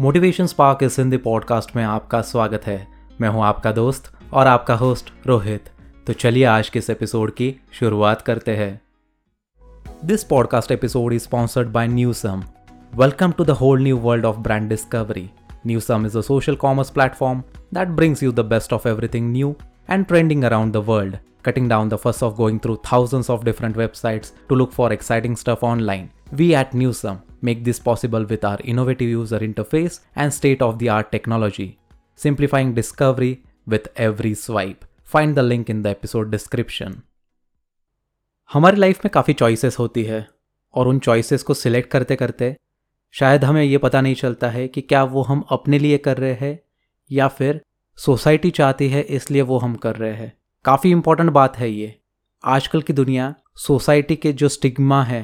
Motivation spark इस Hindi podcast में आपका स्वागत है। मैं हूँ आपका दोस्त और आपका होस्ट रोहित। तो चलिए आज के इस एपिसोड की शुरुआत करते हैं। This podcast episode is sponsored by Newsum welcome to the whole new world of brand discovery Newsum is a social commerce platform that brings you the best of everything new and trending around the world, cutting down the fuss of going through thousands of different websites to look for exciting stuff online. We at Newsum make this possible with our innovative user interface and state of the art technology, simplifying discovery with every swipe. Find the link in the episode description. हमारी life में काफ़ी choices होती है और उन choices को select करते करते शायद हमें ये पता नहीं चलता है कि क्या वो हम अपने लिए कर रहे हैं या फिर सोसाइटी चाहती है इसलिए वो हम कर रहे हैं काफ़ी इंपॉर्टेंट बात है ये आजकल की दुनिया सोसाइटी के जो स्टिग्मा है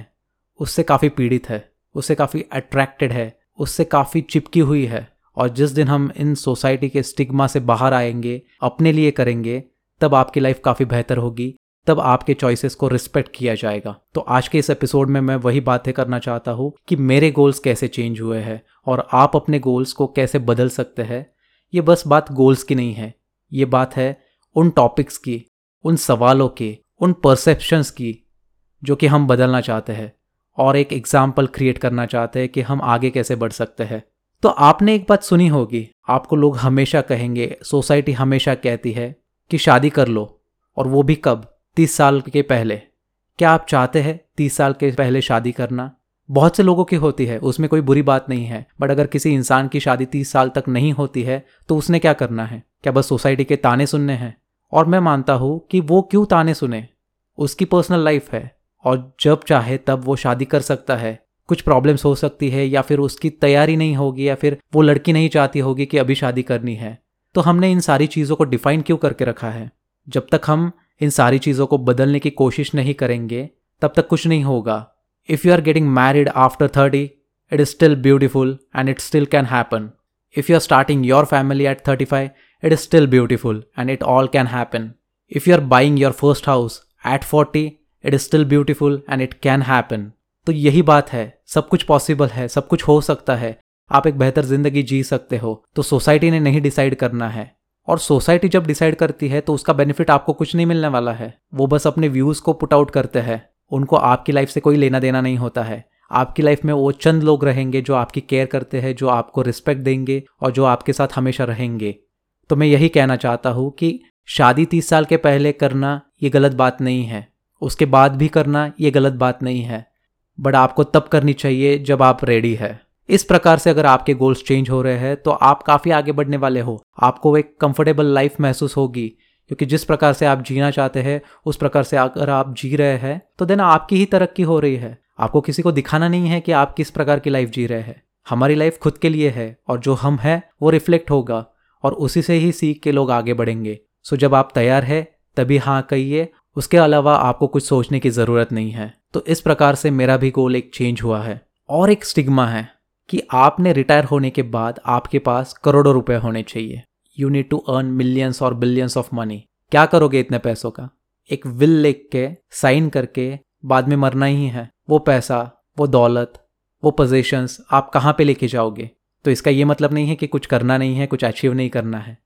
उससे काफ़ी पीड़ित है उससे काफ़ी अट्रैक्टेड है, उससे काफ़ी चिपकी हुई है और जिस दिन हम इन सोसाइटी के स्टिग्मा से बाहर आएँगे, अपने लिए करेंगे, तब आपकी लाइफ काफ़ी बेहतर होगी, तब आपके चॉइसेस को रिस्पेक्ट किया जाएगा। तो आज के इस एपिसोड में मैं वही बातें करना चाहता हूँ कि मेरे गोल्स कैसे चेंज हुए हैं और आप अपने गोल्स को कैसे बदल सकते हैं। ये बस बात गोल्स की नहीं है, ये बात है उन टॉपिक्स की, उन सवालों की, उन परसेप्शंस की, जो कि हम बदलना चाहते हैं। और एक एग्ज़ाम्पल क्रिएट करना चाहते हैं कि हम आगे कैसे बढ़ सकते हैं। तो आपने एक बात सुनी होगी, आपको लोग हमेशा कहेंगे, सोसाइटी हमेशा कहती है कि शादी कर लो, और वो भी कब? तीस साल के पहले। क्या आप चाहते हैं तीस साल के पहले शादी करना? बहुत से लोगों की होती है, उसमें कोई बुरी बात नहीं है, बट अगर किसी इंसान की शादी तीस साल तक नहीं होती है तो उसने क्या करना है? क्या बस सोसाइटी के ताने सुनने हैं? और मैं मानता हूँ कि वो क्यों ताने सुने? उसकी पर्सनल लाइफ है। और जब चाहे तब वो शादी कर सकता है। कुछ प्रॉब्लम्स हो सकती है या फिर उसकी तैयारी नहीं होगी या फिर वो लड़की नहीं चाहती होगी कि अभी शादी करनी है। तो हमने इन सारी चीज़ों को डिफाइन क्यों करके रखा है? जब तक हम इन सारी चीज़ों को बदलने की कोशिश नहीं करेंगे, तब तक कुछ नहीं होगा। If you are getting married after thirty it is still beautiful and it still can happen if you are starting your family at thirty five it is still beautiful and it all can happen if you are buying your first house at forty it is still beautiful and it can happen तो यही बात है। सब कुछ possible है। सब कुछ हो सकता है। आप एक बेहतर ज़िंदगी जी सकते हो। तो सोसाइटी ने नहीं डिसाइड करना है। और सोसाइटी जब डिसाइड करती है तो उसका बेनिफिट आपको कुछ नहीं मिलने वाला है। वो बस अपने व्यूज़ को पुट आउट करते हैं। उनको आपकी लाइफ से कोई लेना देना नहीं होता है। आपकी लाइफ में वो चंद लोग रहेंगे जो आपकी केयर करते हैं, जो आपको रिस्पेक्ट देंगे और जो आपके साथ हमेशा रहेंगे। तो मैं यही कहना चाहता हूँ कि शादी तीस साल के पहले करना ये गलत बात नहीं है। उसके बाद भी करना ये गलत बात नहीं है। बट आपको तब करनी चाहिए जब आप रेडी है। इस प्रकार से अगर आपके गोल्स चेंज हो रहे हैं तो आप काफ़ी आगे बढ़ने वाले हो। आपको एक कंफर्टेबल लाइफ महसूस होगी, क्योंकि जिस प्रकार से आप जीना चाहते हैं, उस प्रकार से अगर आप जी रहे हैं तो देन आपकी ही तरक्की हो रही है। आपको किसी को दिखाना नहीं है कि आप किस प्रकार की लाइफ जी रहे हैं। हमारी लाइफ खुद के लिए है, और जो हम हैं, वो रिफ्लेक्ट होगा, और उसी से ही सीख के लोग आगे बढ़ेंगे। सो जब आप तैयार है, तभी हाँ कहिए उसके अलावा आपको कुछ सोचने की ज़रूरत नहीं है। तो इस प्रकार से मेरा भी गोल एक चेंज हुआ है और एक स्टिग्मा है कि आपने रिटायर होने के बाद आपके पास करोड़ों रुपए होने चाहिए। You need to earn millions और बिलियंस ऑफ़ मनी क्या करोगे इतने पैसों का? एक विल लिख के साइन करके, बाद में मरना ही है। वो पैसा, वो दौलत, वो पोजेशंस आप कहाँ पे लेके जाओगे? तो इसका ये मतलब नहीं है कि कुछ करना नहीं है, कुछ अचीव नहीं करना है।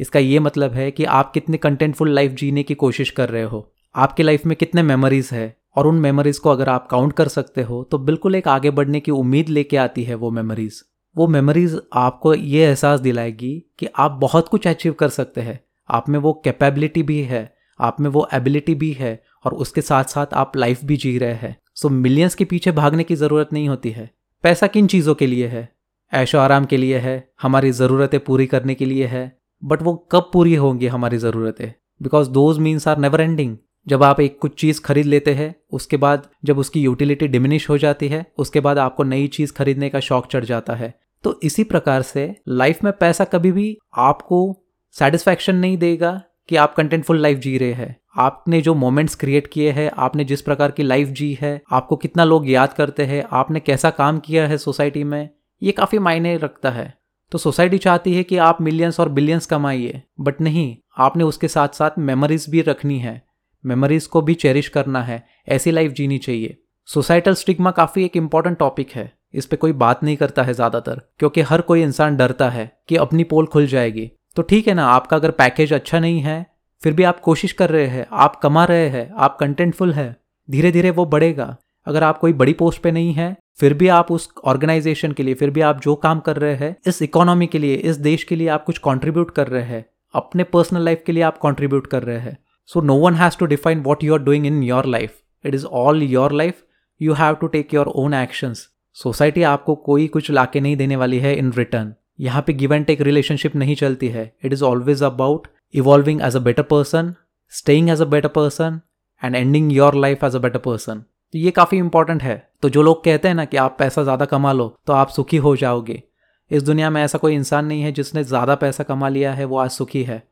इसका ये मतलब है कि आप कितने कंटेंटफुल लाइफ जीने की कोशिश कर रहे हो। आपकी लाइफ में कितने मेमोरीज है? और उन मेमोरीज को अगर आप काउंट कर सकते हो तो बिल्कुल एक आगे बढ़ने की उम्मीद लेके आती है वो मेमोरीज वो मेमोरीज आपको ये एहसास दिलाएगी कि आप बहुत कुछ अचीव कर सकते हैं। आप में वो कैपेबिलिटी भी है, आप में वो एबिलिटी भी है, और उसके साथ साथ आप लाइफ भी जी रहे हैं। सो मिलियंस के पीछे भागने की ज़रूरत नहीं होती है। पैसा किन चीज़ों के लिए है? ऐशो आराम के लिए है, हमारी ज़रूरतें पूरी करने के लिए है बट वो कब पूरी होंगी हमारी ज़रूरतें? Because those means are never ending जब आप एक कुछ चीज़ खरीद लेते हैं, उसके बाद जब उसकी यूटिलिटी डिमिनिश हो जाती है, उसके बाद आपको नई चीज़ खरीदने का शौक चढ़ जाता है। तो इसी प्रकार से लाइफ में पैसा कभी भी आपको सेटिस्फैक्शन नहीं देगा कि आप कंटेंटफुल लाइफ जी रहे हैं। आपने जो मोमेंट्स क्रिएट किए हैं, आपने जिस प्रकार की लाइफ जी है, आपको कितना लोग याद करते हैं, आपने कैसा काम किया है सोसाइटी में, ये काफ़ी मायने रखता है। तो सोसाइटी चाहती है कि आप मिलियंस और बिलियंस कमाइए बट नहीं, आपने उसके साथ साथ मेमोरीज भी रखनी है। मेमोरीज को भी चेरिश करना है, ऐसी लाइफ जीनी चाहिए। सोसाइटल स्टिग्मा काफ़ी एक इंपॉर्टेंट टॉपिक है। इस पर कोई बात नहीं करता है ज़्यादातर, क्योंकि हर कोई इंसान डरता है कि अपनी पोल खुल जाएगी। तो ठीक है ना, आपका अगर पैकेज अच्छा नहीं है, फिर भी आप कोशिश कर रहे हैं, आप कमा रहे हैं, आप कंटेंटफुल है धीरे धीरे वो बढ़ेगा। अगर आप कोई बड़ी पोस्ट पे नहीं है, फिर भी आप उस ऑर्गेनाइजेशन के लिए, फिर भी आप जो काम कर रहे हैं, इस इकोनॉमी के लिए, इस देश के लिए आप कुछ कंट्रीब्यूट कर रहे हैं, अपने पर्सनल लाइफ के लिए आप कंट्रीब्यूट कर रहे हैं। So no one has to define what you are doing in your life it is all your life you have to take your own actions society आपको कोई कुछ लाके नहीं देने वाली है इन रिटर्न यहाँ पे गिव एंड टेक रिलेशनशिप नहीं चलती है. It is always about evolving as a better person staying as a better person and ending your life as a better person तो ये काफ़ी इंपॉर्टेंट है. तो जो लोग कहते हैं ना कि आप पैसा ज़्यादा कमा लो तो आप सुखी हो जाओगे. इस दुनिया में ऐसा कोई इंसान नहीं है जिसने ज़्यादा पैसा कमा लिया है, वो आज सुखी है.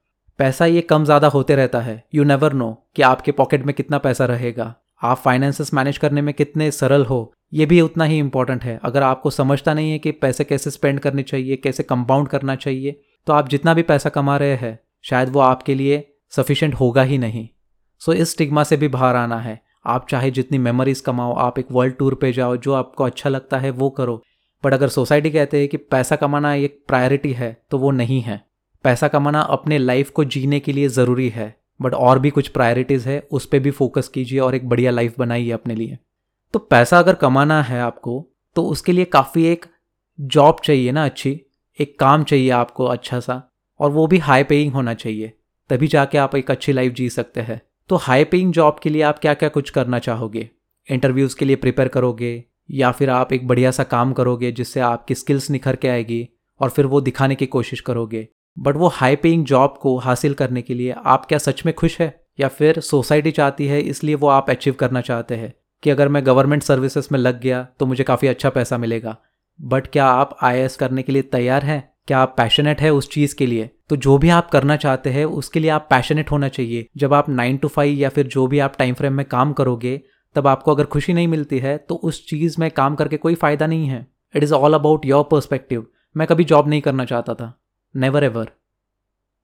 पैसा ये कम ज़्यादा होते रहता है। यू नेवर नो कि आपके पॉकेट में कितना पैसा रहेगा। आप फाइनेंसेस मैनेज करने में कितने सरल हो ये भी उतना ही इंपॉर्टेंट है। अगर आपको समझता नहीं है कि पैसे कैसे स्पेंड करने चाहिए कैसे कंपाउंड करना चाहिए तो आप जितना भी पैसा कमा रहे हैं शायद वो आपके लिए सफिशेंट होगा ही नहीं। सो so, इस स्टिग्मा से भी बाहर आना है। आप चाहे जितनी मेमोरीज कमाओ आप एक वर्ल्ड टूर पे जाओ जो आपको अच्छा लगता है वो करो। बट अगर सोसाइटी कहते हैं कि पैसा कमाना एक प्रायोरिटी है तो वो नहीं है। पैसा कमाना अपने लाइफ को जीने के लिए ज़रूरी है बट और भी कुछ प्रायोरिटीज़ है, उस पर भी फोकस कीजिए और एक बढ़िया लाइफ बनाइए अपने लिए। तो पैसा अगर कमाना है आपको तो उसके लिए काफ़ी एक जॉब चाहिए ना अच्छी, एक काम चाहिए आपको अच्छा सा, और वो भी हाई पेइंग होना चाहिए, तभी जाके आप एक अच्छी लाइफ जी सकते हैं। तो हाई पेइंग जॉब के लिए आप क्या क्या कुछ करना चाहोगे? इंटरव्यूज़ के लिए प्रिपेयर करोगे, या फिर आप एक बढ़िया सा काम करोगे जिससे आपकी स्किल्स निखर के आएगी, और फिर वो दिखाने की कोशिश करोगे? बट वो हाई पेइंग जॉब को हासिल करने के लिए आप क्या सच में खुश है? या फिर सोसाइटी चाहती है, इसलिए वो आप अचीव करना चाहते हैं? कि अगर मैं गवर्नमेंट सर्विसेज़ में लग गया तो मुझे काफ़ी अच्छा पैसा मिलेगा। बट क्या आप आई करने के लिए तैयार हैं? क्या आप पैशनेट है उस चीज़ के लिए? तो जो भी आप करना चाहते हैं, उसके लिए आप पैशनेट होना चाहिए। जब आप नाइन टू फाइव या फिर जो भी आप टाइम फ्रेम में काम करोगे, तब आपको अगर खुशी नहीं मिलती है तो उस चीज़ में काम करके कोई फ़ायदा नहीं है। It is all about your perspective मैं कभी जॉब नहीं करना चाहता था। नेवर एवर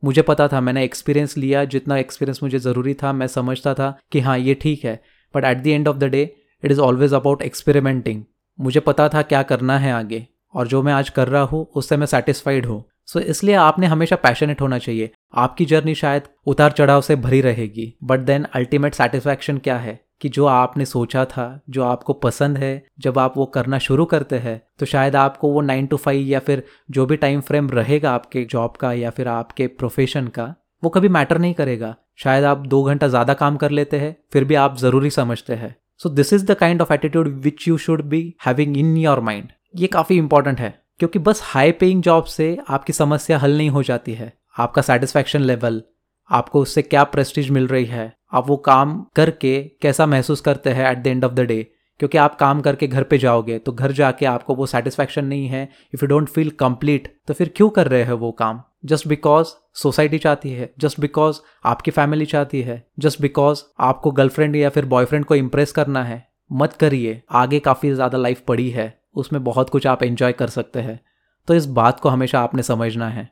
मुझे पता था मैंने एक्सपीरियंस लिया जितना एक्सपीरियंस मुझे ज़रूरी था मैं समझता था कि हाँ ये ठीक है। But at the end of the day it is always about experimenting मुझे पता था क्या करना है आगे और जो मैं आज कर रहा हूँ उससे मैं सेटिस्फाइड हूँ। सो so, इसलिए आपने हमेशा पैशनेट होना चाहिए। आपकी जर्नी शायद उतार चढ़ाव से भरी रहेगी बट देन अल्टीमेट सेटिस्फैक्शन क्या है? कि जो आपने सोचा था, जो आपको पसंद है, जब आप वो करना शुरू करते हैं तो शायद आपको वो नाइन टू फाइव या फिर जो भी टाइम फ्रेम रहेगा आपके जॉब का या फिर आपके प्रोफेशन का, वो कभी मैटर नहीं करेगा। शायद आप दो घंटा ज़्यादा काम कर लेते हैं, फिर भी आप ज़रूरी समझते हैं। So this is the kind of attitude which you should be having in your mind ये काफ़ी इंपॉर्टेंट है, क्योंकि बस हाई पेइंग जॉब से आपकी समस्या हल नहीं हो जाती है। आपका सेटिस्फैक्शन लेवल आपको उससे क्या प्रेस्टीज मिल रही है आप वो काम करके कैसा महसूस करते हैं at the end of the day क्योंकि आप काम करके घर पे जाओगे तो घर जाके आपको वो सेटिस्फैक्शन नहीं है। If you don't feel complete तो फिर क्यों कर रहे हैं वो काम? जस्ट बिकॉज़ सोसाइटी चाहती है जस्ट बिकॉज़ आपकी फैमिली चाहती है जस्ट बिकॉज़ आपको गर्लफ्रेंड या फिर बॉयफ्रेंड को इम्प्रेस करना है, मत करिए। आगे काफ़ी ज़्यादा लाइफ पड़ी है, उसमें बहुत कुछ आप एंजॉय कर सकते हैं। तो इस बात को हमेशा आपने समझना है।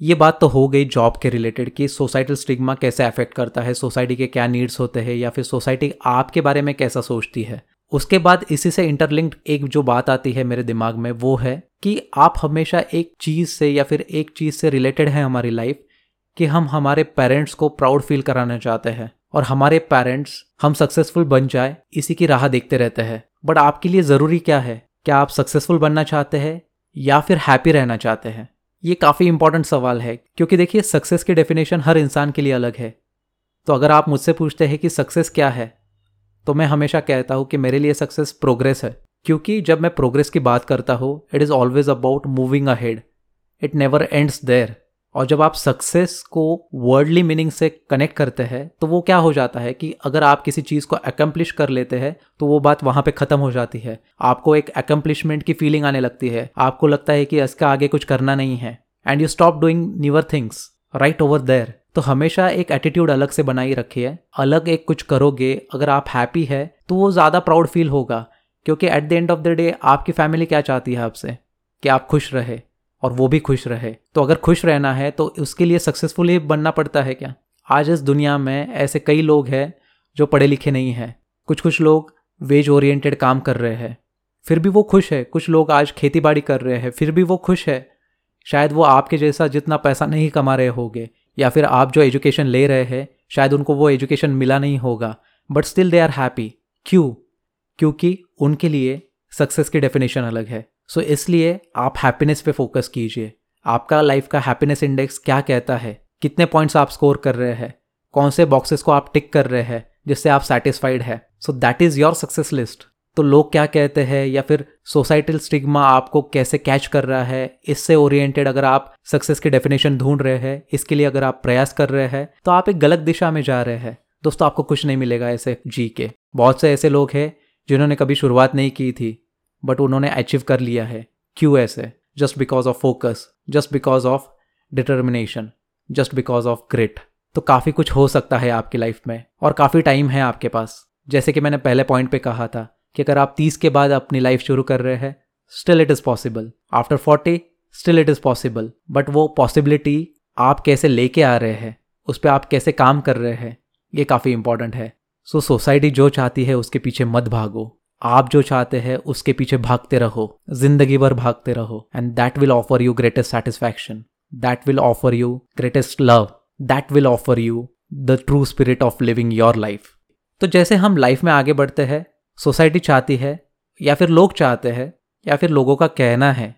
ये बात तो हो गई जॉब के रिलेटेड कि सोसाइटल स्टिग्मा कैसे अफेक्ट करता है सोसाइटी के क्या नीड्स होते हैं, या फिर सोसाइटी आपके बारे में कैसा सोचती है। उसके बाद इसी से इंटरलिंक्ड एक जो बात आती है मेरे दिमाग में, वो है कि आप हमेशा एक चीज़ से या फिर एक चीज़ से रिलेटेड है हमारी लाइफ कि हम हमारे पेरेंट्स को प्राउड फील कराना चाहते हैं और हमारे पेरेंट्स हम सक्सेसफुल बन जाए, इसी की राह देखते रहते हैं। बट आपके लिए ज़रूरी क्या है? क्या आप सक्सेसफुल बनना चाहते हैं या फिर हैप्पी रहना चाहते हैं? ये काफ़ी इंपॉर्टेंट सवाल है, क्योंकि देखिए सक्सेस की डेफिनेशन हर इंसान के लिए अलग है। तो अगर आप मुझसे पूछते हैं कि सक्सेस क्या है तो मैं हमेशा कहता हूँ कि मेरे लिए सक्सेस प्रोग्रेस है, क्योंकि जब मैं प्रोग्रेस की बात करता हूँ it is always about moving ahead it never ends there और जब आप सक्सेस को वर्ल्डली मीनिंग से कनेक्ट करते हैं तो वो क्या हो जाता है कि अगर आप किसी चीज़ को अकम्पलिश कर लेते हैं तो वो बात वहाँ पे ख़त्म हो जाती है। आपको एक अकम्पलिशमेंट की फीलिंग आने लगती है। आपको लगता है कि इसका आगे कुछ करना नहीं है। And you stop doing newer things right over there तो हमेशा एक एटीट्यूड अलग से बनाई रखिए। अलग एक कुछ करोगे, अगर आप हैप्पी है तो वो ज़्यादा प्राउड फील होगा। क्योंकि at the end of the day आपकी फैमिली क्या चाहती है आपसे? कि आप खुश रहे। और वो भी खुश रहे। तो अगर खुश रहना है तो उसके लिए सक्सेसफुल ही बनना पड़ता है क्या? आज इस दुनिया में ऐसे कई लोग हैं जो पढ़े लिखे नहीं हैं। कुछ कुछ लोग वेज ओरिएंटेड काम कर रहे हैं। फिर भी वो खुश है। कुछ लोग आज खेती बाड़ी कर रहे हैं। फिर भी वो खुश है। शायद वो आपके जैसा जितना पैसा नहीं कमा रहे होंगे, या फिर आप जो एजुकेशन ले रहे हैं, शायद उनको वो एजुकेशन मिला नहीं होगा। But still they are happy क्यों? क्योंकि उनके लिए सक्सेस की डेफिनेशन अलग है। सो so, इसलिए आप हैप्पीनेस पे फोकस कीजिए। आपका लाइफ का हैप्पीनेस इंडेक्स क्या कहता है? कितने पॉइंट्स आप स्कोर कर रहे हैं? कौन से बॉक्सेस को आप टिक कर रहे हैं जिससे आप सेटिस्फाइड है? So that is your success list तो लोग क्या कहते हैं? या फिर सोसाइटल स्टिग्मा आपको कैसे कैच कर रहा है? इससे ओरिएंटेड अगर आप सक्सेस की डेफिनेशन ढूंढ रहे हैं इसके लिए अगर आप प्रयास कर रहे हैं तो आप एक गलत दिशा में जा रहे हैं। दोस्तों आपको कुछ नहीं मिलेगा ऐसे जी के। बहुत से ऐसे लोग हैं जिन्होंने कभी शुरुआत नहीं की थी। बट उन्होंने अचीव कर लिया है। क्यों ऐसे just because of focus just because of determination just because of grit तो काफ़ी कुछ हो सकता है आपकी लाइफ में और काफ़ी टाइम है आपके पास। जैसे कि मैंने पहले पॉइंट पे कहा था कि अगर आप तीस के बाद अपनी लाइफ शुरू कर रहे हैं still it is possible after forty still it is possible but वो पॉसिबिलिटी आप कैसे लेके आ रहे हैं उस पर आप कैसे काम कर रहे हैं ये काफ़ी इंपॉर्टेंट है। सो so, सोसाइटी जो चाहती है उसके पीछे मत भागो। आप जो चाहते हैं, उसके पीछे भागते रहो। ज़िंदगी भर भागते रहो। And that will offer you greatest satisfaction that will offer you greatest love that will offer you the true spirit of living your life तो जैसे हम लाइफ में आगे बढ़ते हैं सोसाइटी चाहती है, या फिर लोग चाहते हैं, या फिर लोगों का कहना है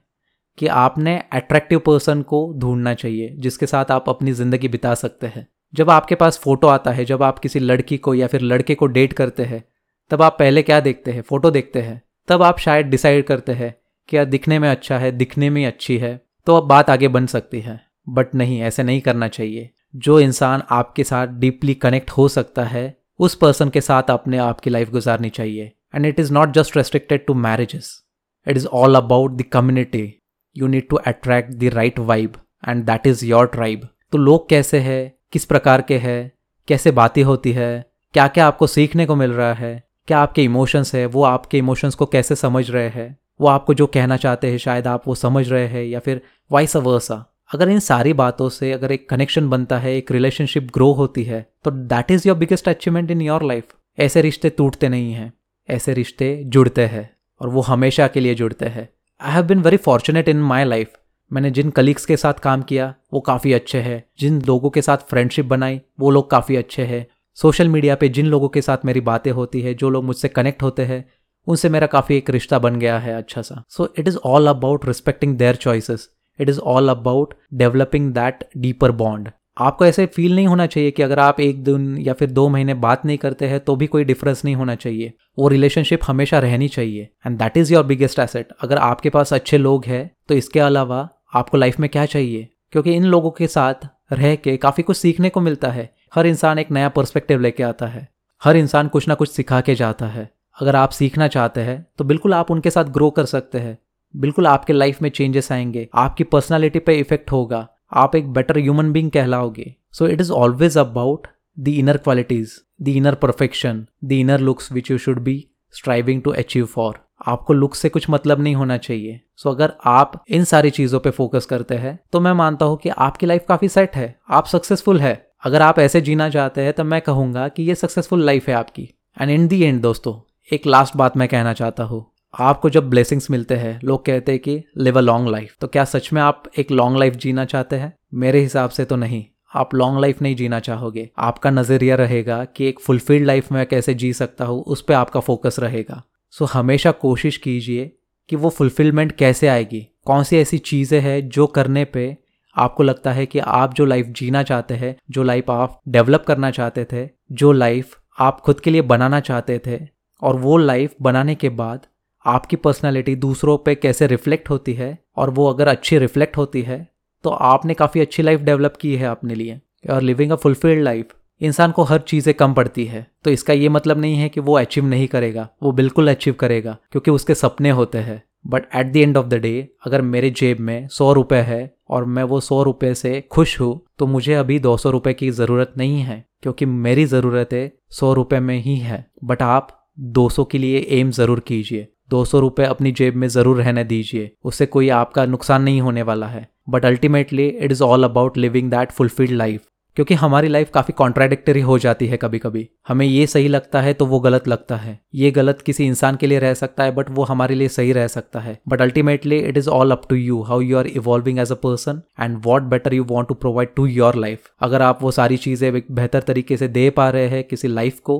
कि आपने अट्रैक्टिव पर्सन को ढूंढना चाहिए, जिसके साथ आप अपनी ज़िंदगी बिता सकते हैं। जब आपके पास फ़ोटो आता है, जब आप किसी लड़की को या फिर लड़के को डेट करते हैं तब आप पहले क्या देखते हैं? फ़ोटो देखते हैं। तब आप शायद डिसाइड करते हैं कि यार दिखने में अच्छा है, दिखने में अच्छी है तो अब बात आगे बन सकती है। बट नहीं, ऐसे नहीं करना चाहिए। जो इंसान आपके साथ डीपली कनेक्ट हो सकता है, उस पर्सन के साथ अपने आपकी लाइफ गुजारनी चाहिए। And it is not just restricted to marriages it is all about the community you need to attract the right vibe and that is your tribe तो लोग कैसे है? किस प्रकार के हैं? कैसे बातें होती है? क्या क्या आपको सीखने को मिल रहा है? क्या आपके इमोशंस है? वो आपके इमोशंस को कैसे समझ रहे हैं? वो आपको जो कहना चाहते हैं, शायद आप वो समझ रहे हैं या फिर वाइस वर्सा अगर इन सारी बातों से अगर एक कनेक्शन बनता है, एक रिलेशनशिप ग्रो होती है तो that is your biggest achievement in your life ऐसे रिश्ते टूटते नहीं हैं। ऐसे रिश्ते जुड़ते हैं और वो हमेशा के लिए जुड़ते हैं। I have been very fortunate in my life मैंने जिन कलीग्स के साथ काम किया, वो काफ़ी अच्छे हैं। जिन लोगों के साथ फ्रेंडशिप बनाई, वो लोग काफ़ी अच्छे हैं। सोशल मीडिया पे जिन लोगों के साथ मेरी बातें होती है, जो लोग मुझसे कनेक्ट होते हैं, उनसे मेरा काफ़ी एक रिश्ता बन गया है अच्छा सा। So it is all about respecting their choices it is all about developing that deeper bond आपको ऐसे फील नहीं होना चाहिए कि अगर आप एक दिन या फिर दो महीने बात नहीं करते हैं तो भी कोई डिफरेंस नहीं होना चाहिए। वो रिलेशनशिप हमेशा रहनी चाहिए। And that is your biggest asset अगर आपके पास अच्छे लोग हैं तो इसके अलावा आपको लाइफ में क्या चाहिए? क्योंकि इन लोगों के साथ रह के काफ़ी कुछ सीखने को मिलता है। हर इंसान एक नया पर्सपेक्टिव लेके आता है। हर इंसान कुछ ना कुछ सिखा के जाता है। अगर आप सीखना चाहते हैं तो बिल्कुल आप उनके साथ ग्रो कर सकते हैं। बिल्कुल आपके लाइफ में चेंजेस आएँगे। आपकी पर्सनालिटी पे इफ़ेक्ट होगा। आप एक better human being कहलाओगे। So it is always about the inner qualities the inner perfection the inner looks which you should be striving to achieve for आपको लुक से कुछ मतलब नहीं होना चाहिए। सो so, अगर आप इन सारी चीज़ों पे फोकस करते हैं तो मैं मानता हूँ कि आपकी लाइफ काफ़ी सेट है। आप सक्सेसफुल है। अगर आप ऐसे जीना चाहते हैं तो मैं कहूँगा कि ये सक्सेसफुल लाइफ है आपकी। एंड इन दी एंड दोस्तों, एक लास्ट बात मैं कहना चाहता हूँ। आपको जब ब्लेसिंग्स मिलते हैं, लोग कहते हैं कि लिव अ लॉन्ग लाइफ तो क्या सच में आप एक लॉन्ग लाइफ जीना चाहते हैं? मेरे हिसाब से तो नहीं। आप लॉन्ग लाइफ नहीं जीना चाहोगे। आपका नज़रिया रहेगा कि एक फुलफिल्ड लाइफ में कैसे जी सकता हूँ, उस पर आपका फोकस रहेगा। सो हमेशा कोशिश कीजिए कि वो फुलफिलमेंट कैसे आएगी? कौन सी ऐसी चीज़ें हैं जो करने पे आपको लगता है कि आप जो लाइफ जीना चाहते हैं, जो लाइफ आप डेवलप करना चाहते थे, जो लाइफ आप खुद के लिए बनाना चाहते थे, और वो लाइफ बनाने के बाद आपकी पर्सनालिटी दूसरों पे कैसे रिफ्लेक्ट होती है, और वो अगर अच्छी रिफ्लेक्ट होती है तो आपने काफ़ी अच्छी लाइफ डेवलप की है अपने लिए। और लिविंग अ फुलफिल्ड लाइफ इंसान को हर चीज़ें कम पड़ती है। तो इसका ये मतलब नहीं है कि वो अचीव नहीं करेगा, वो बिल्कुल अचीव करेगा, क्योंकि उसके सपने होते हैं। But at the end of the day अगर मेरे जेब में सौ रुपये है और मैं वो सौ रुपये से खुश हूँ तो मुझे अभी दो सौ रुपये की ज़रूरत नहीं है, क्योंकि मेरी ज़रूरतें सौ रुपये में ही है। बट आप दो सौ के लिए एम ज़रूर कीजिए। दो सौ रुपये अपनी जेब में ज़रूर रहने दीजिए। उससे कोई आपका नुकसान नहीं होने वाला है। But ultimately it is all about living that fulfilled life. क्योंकि हमारी लाइफ काफ़ी कॉन्ट्राडिक्टरी हो जाती है कभी कभी हमें ये सही लगता है तो वो गलत लगता है। ये गलत किसी इंसान के लिए रह सकता है बट वो हमारे लिए सही रह सकता है। But ultimately it is all up to you how you are evolving as a person and what better you want to provide to your life अगर आप वो सारी चीज़ें बेहतर तरीके से दे पा रहे हैं किसी लाइफ को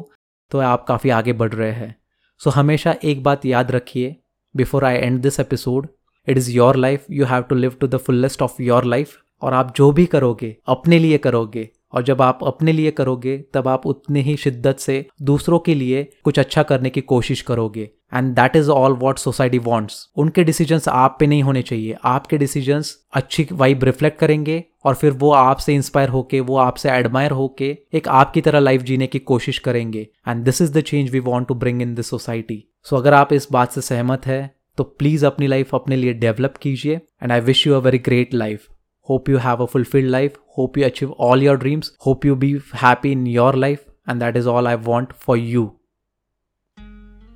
तो आप काफ़ी आगे बढ़ रहे हैं। सो so, हमेशा एक बात याद रखिए before I end this episode it is your life you have to live to the fullest of your life और आप जो भी करोगे, अपने लिए करोगे। और जब आप अपने लिए करोगे, तब आप उतनी ही शिद्दत से दूसरों के लिए कुछ अच्छा करने की कोशिश करोगे। And that is all what society wants उनके डिसीजंस आप पे नहीं होने चाहिए। आपके डिसीजंस अच्छी वाइब रिफ्लेक्ट करेंगे और फिर वो आपसे इंस्पायर होके, वो आपसे एडमायर होके एक आपकी तरह लाइफ जीने की कोशिश करेंगे। And this is the change we want to bring in this society so अगर आप इस बात से सहमत है तो प्लीज़ अपनी लाइफ अपने लिए डेवलप कीजिए। And I wish you a very great life hope you have a fulfilled life hope you achieve all your dreams hope you be happy in your life and that is all I want for you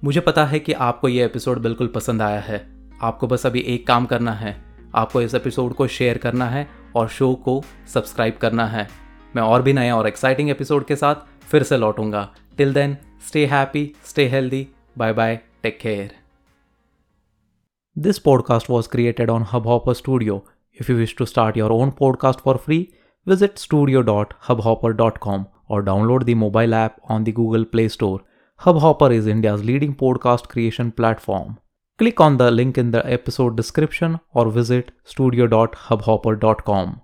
मुझे पता है कि आपको ये episode बिल्कुल पसंद आया है। आपको बस अभी एक काम करना है। आपको इस एपिसोड को शेयर करना है और शो को सब्सक्राइब करना है। मैं और भी नए और एक्साइटिंग एपिसोड के साथ फिर से लौटूँगा। Till then stay happy stay healthy bye bye take care This podcast was created on Hubhopper Studio. If you wish to start your own podcast for free, visit studio.hubhopper.com or download the mobile app on the Google Play Store. Hubhopper is India's leading podcast creation platform. Click on the link in the episode description or visit studio.hubhopper.com.